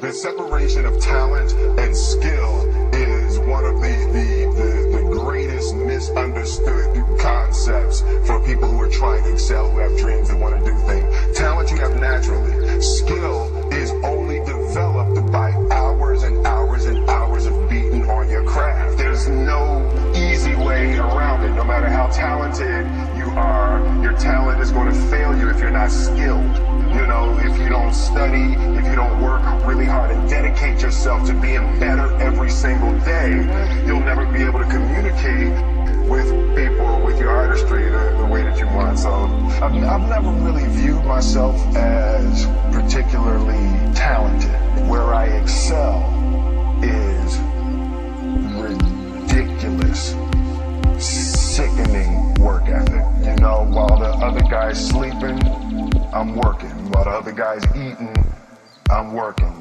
The separation of talent and skill is one of the, the, the, the greatest misunderstood concepts for people who are trying to excel, who have dreams and want to do things. Talent you have naturally. Skill is only developed by hours and hours and hours of beating on your craft. There's no easy way around it. No matter how talented you are, your talent is going to fail you if you're not skilled. You know, if you don't study, if you don't work really hard and dedicate yourself to being better every single day, you'll never be able to communicate with people, with your artistry the, the way that you want. So I've, I've never really viewed myself as particularly talented. Where I excel is ridiculous, sickening work ethic. You know, while the other guy's sleeping, I'm working. While the other guy's eating, I'm working.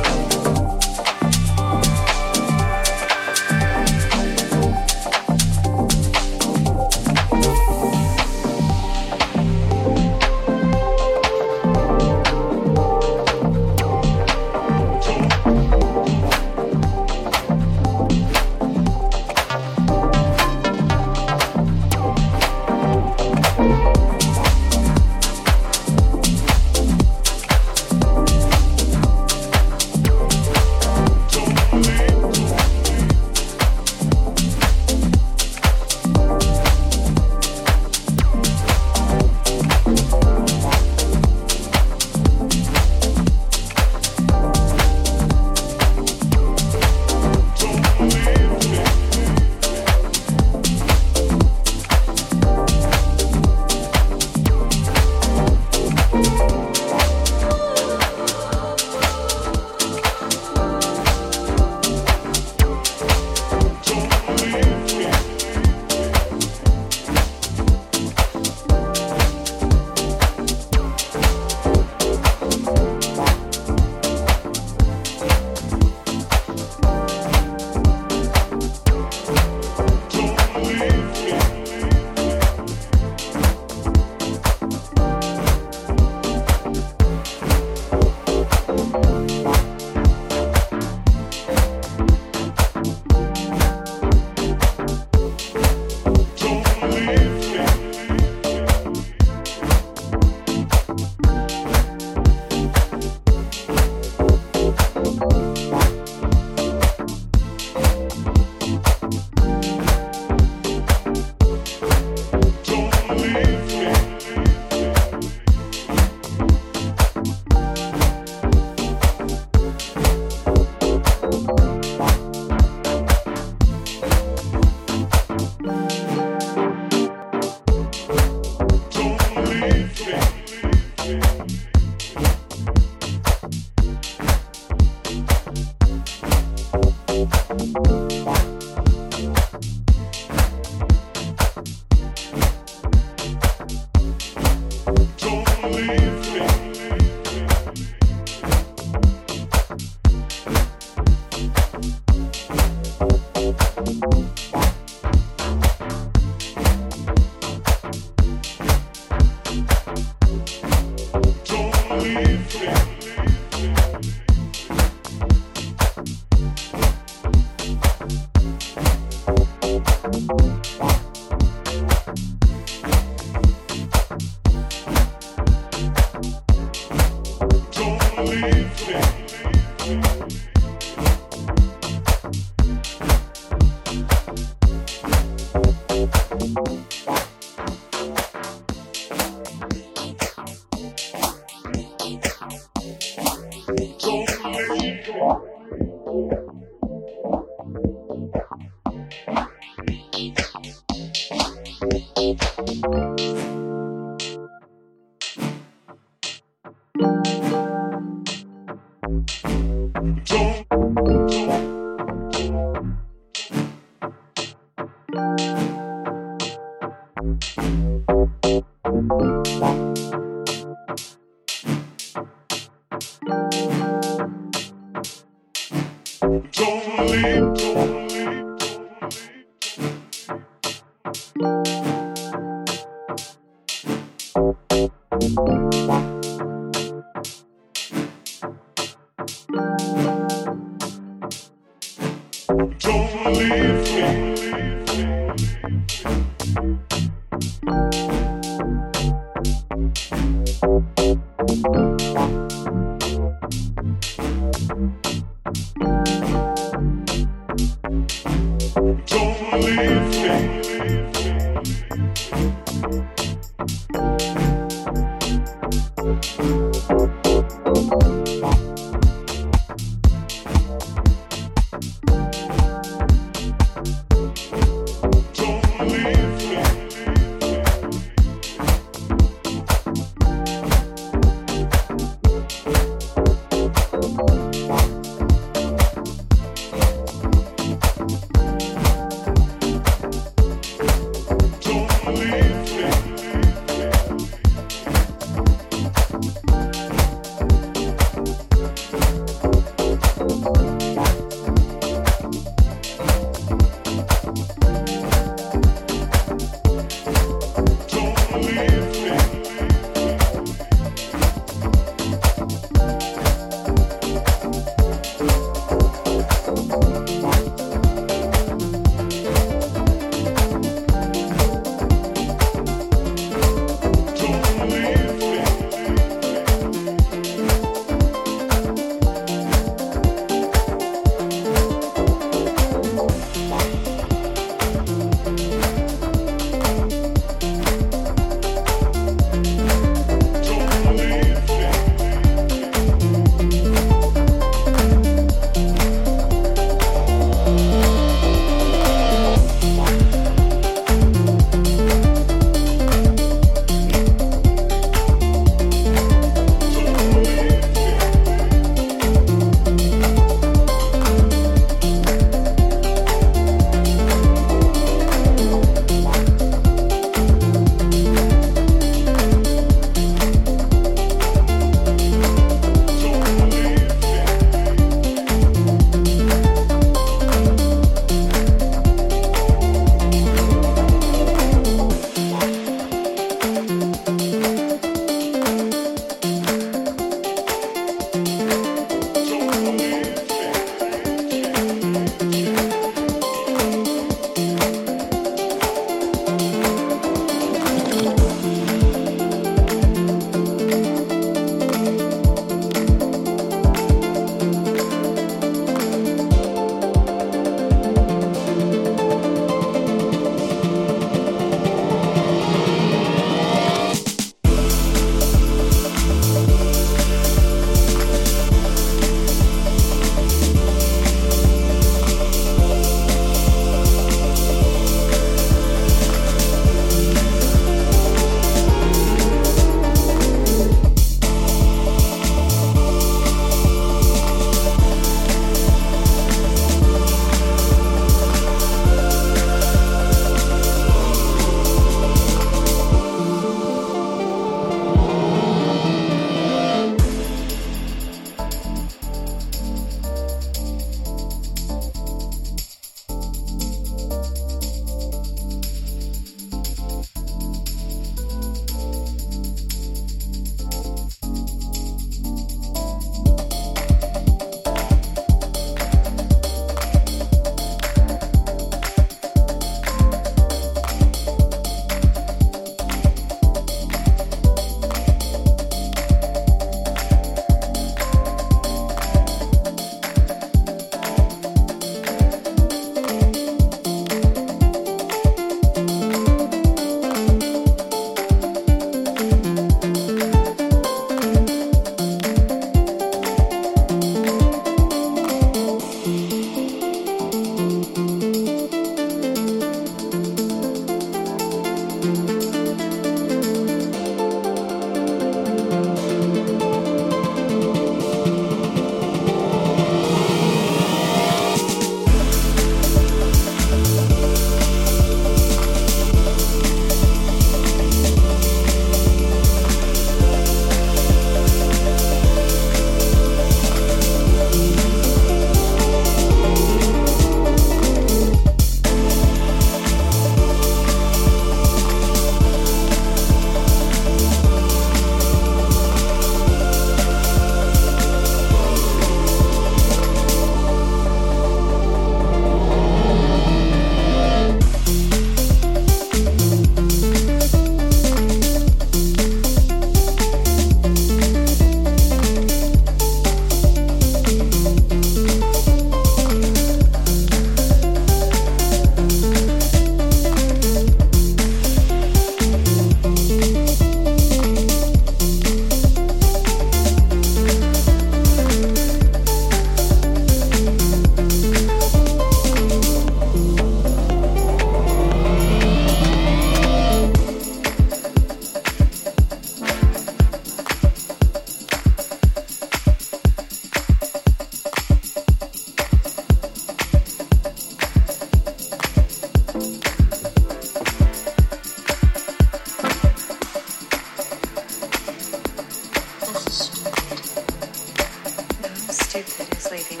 tube that is leaving.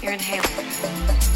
You're inhaling.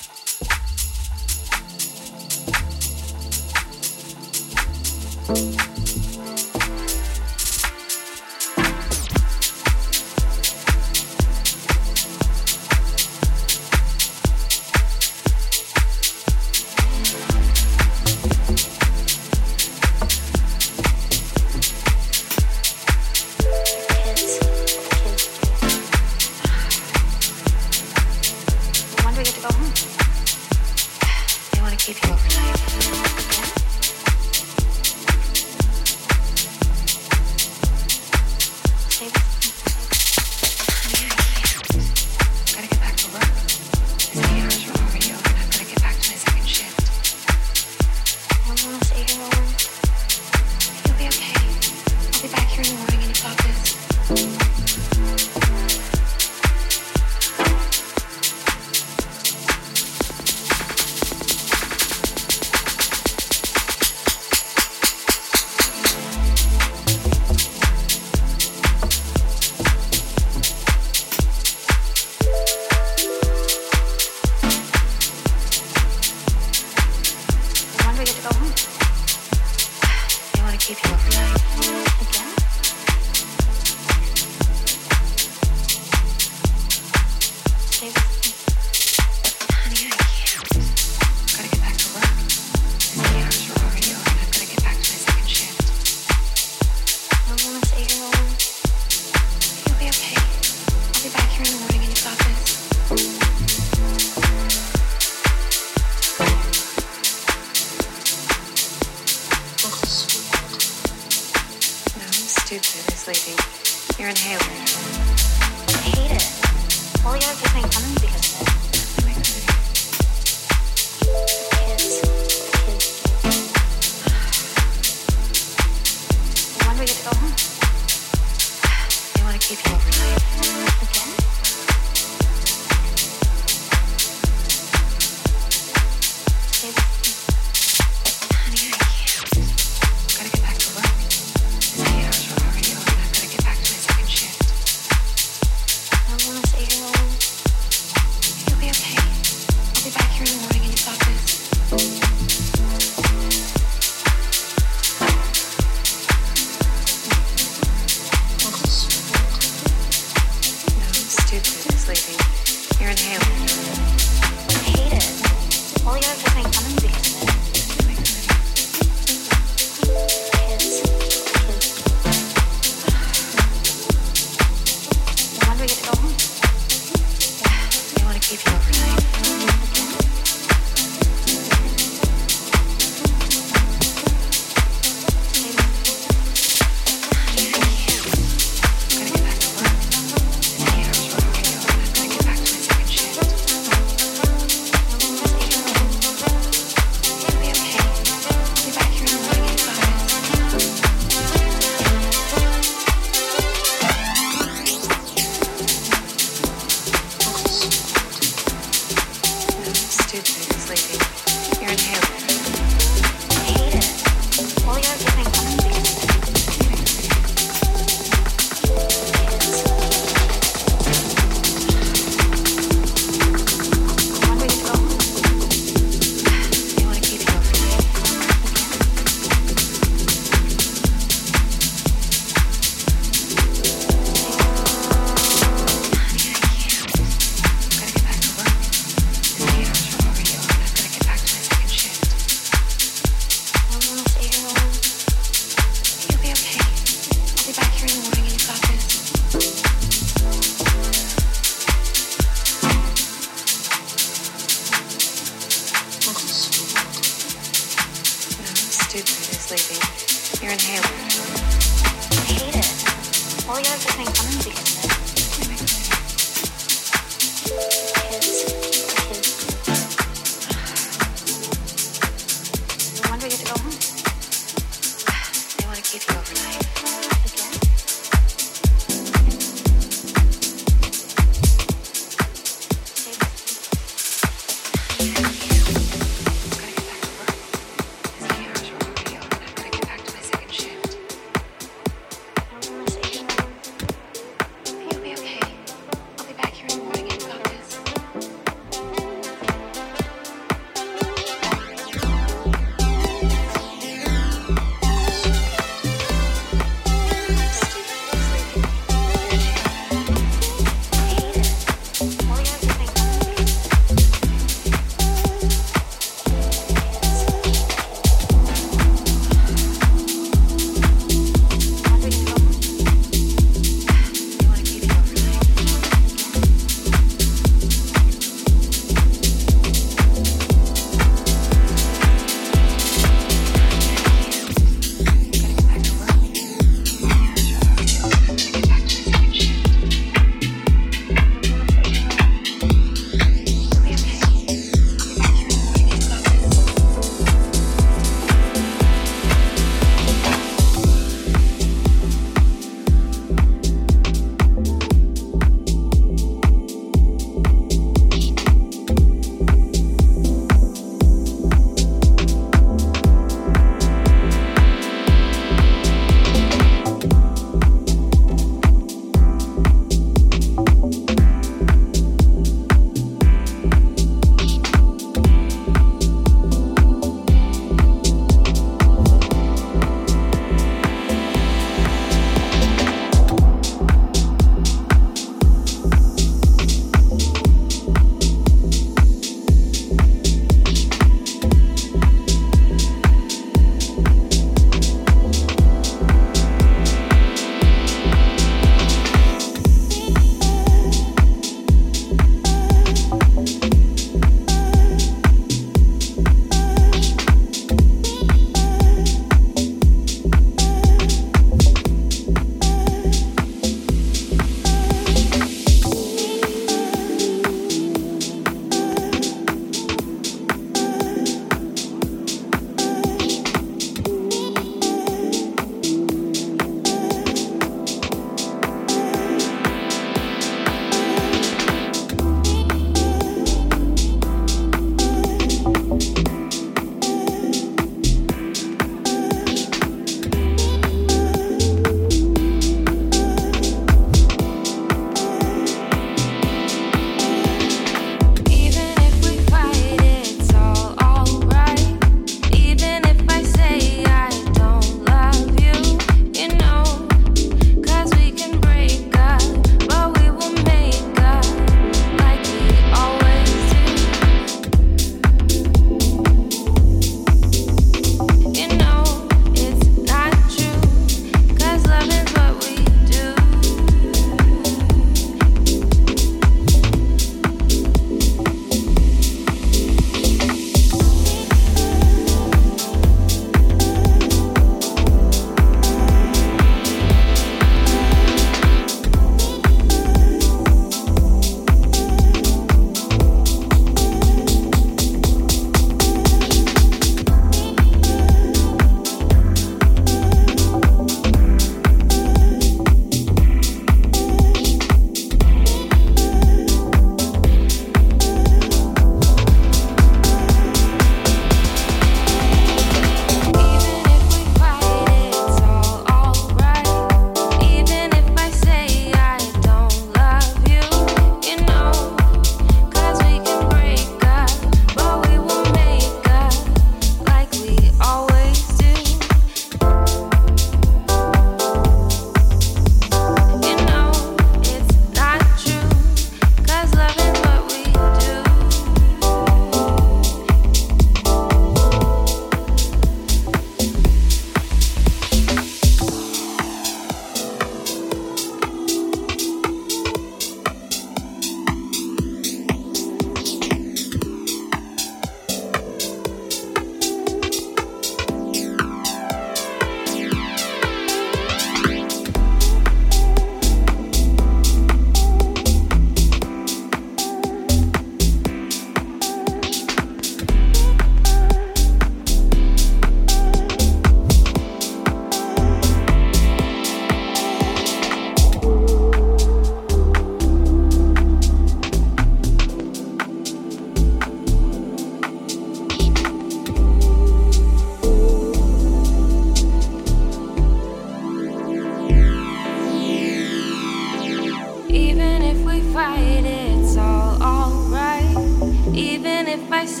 Mas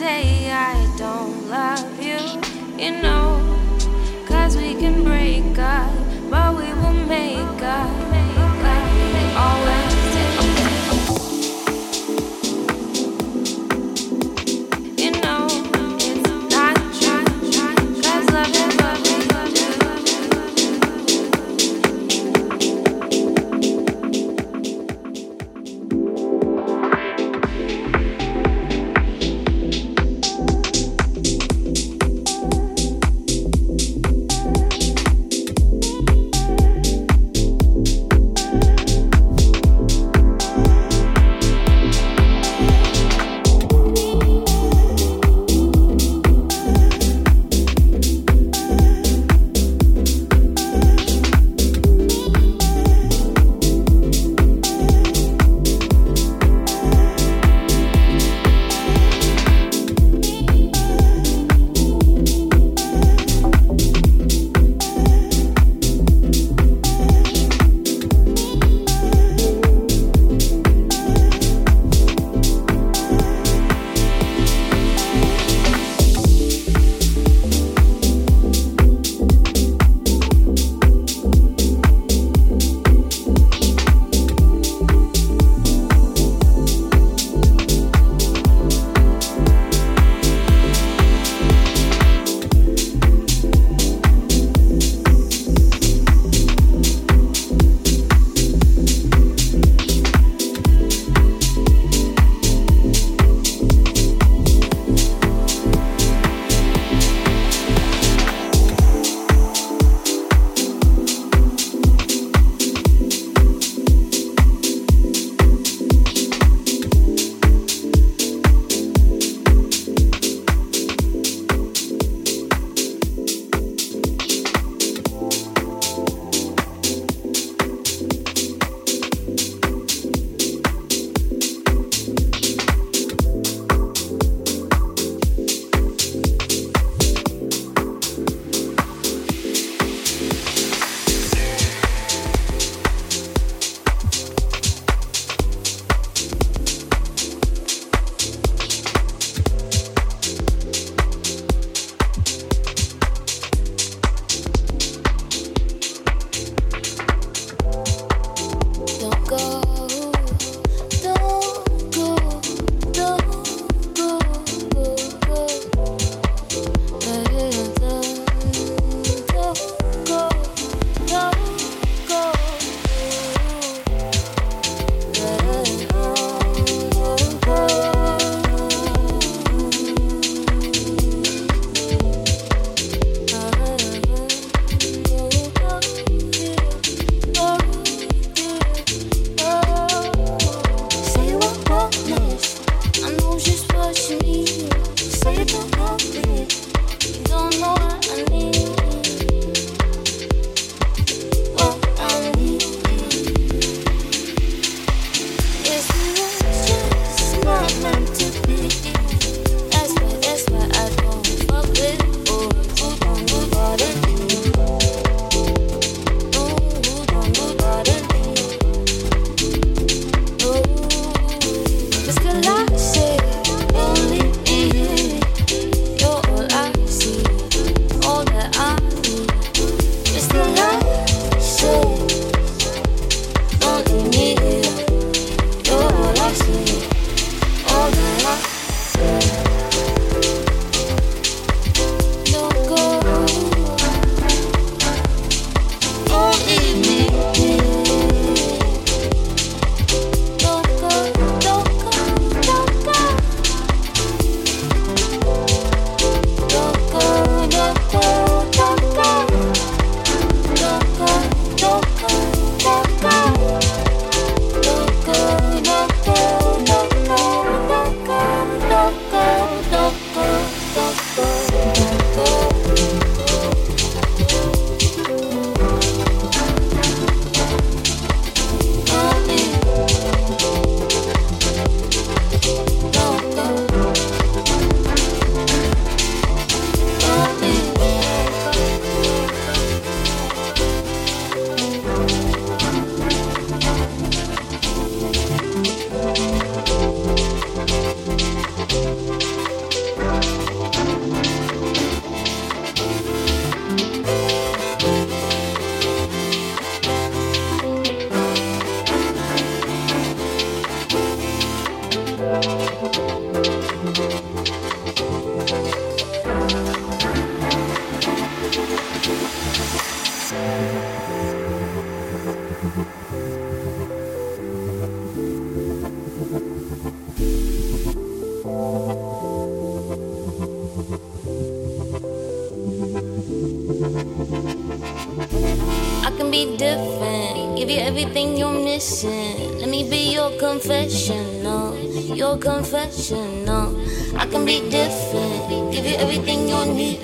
confessional. I can be different, give you everything you need.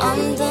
I'm done